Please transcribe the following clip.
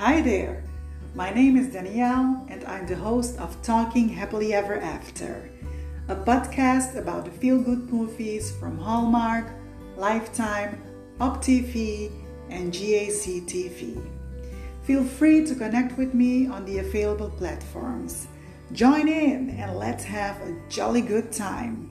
Hi there. My name is Danielle, and I'm the host of Talking Happily Ever After, a podcast about the feel good movies from Hallmark, Lifetime, UPtv, and GAC TV. Feel free to connect with me on the available platforms. Join in and let's have a jolly good time.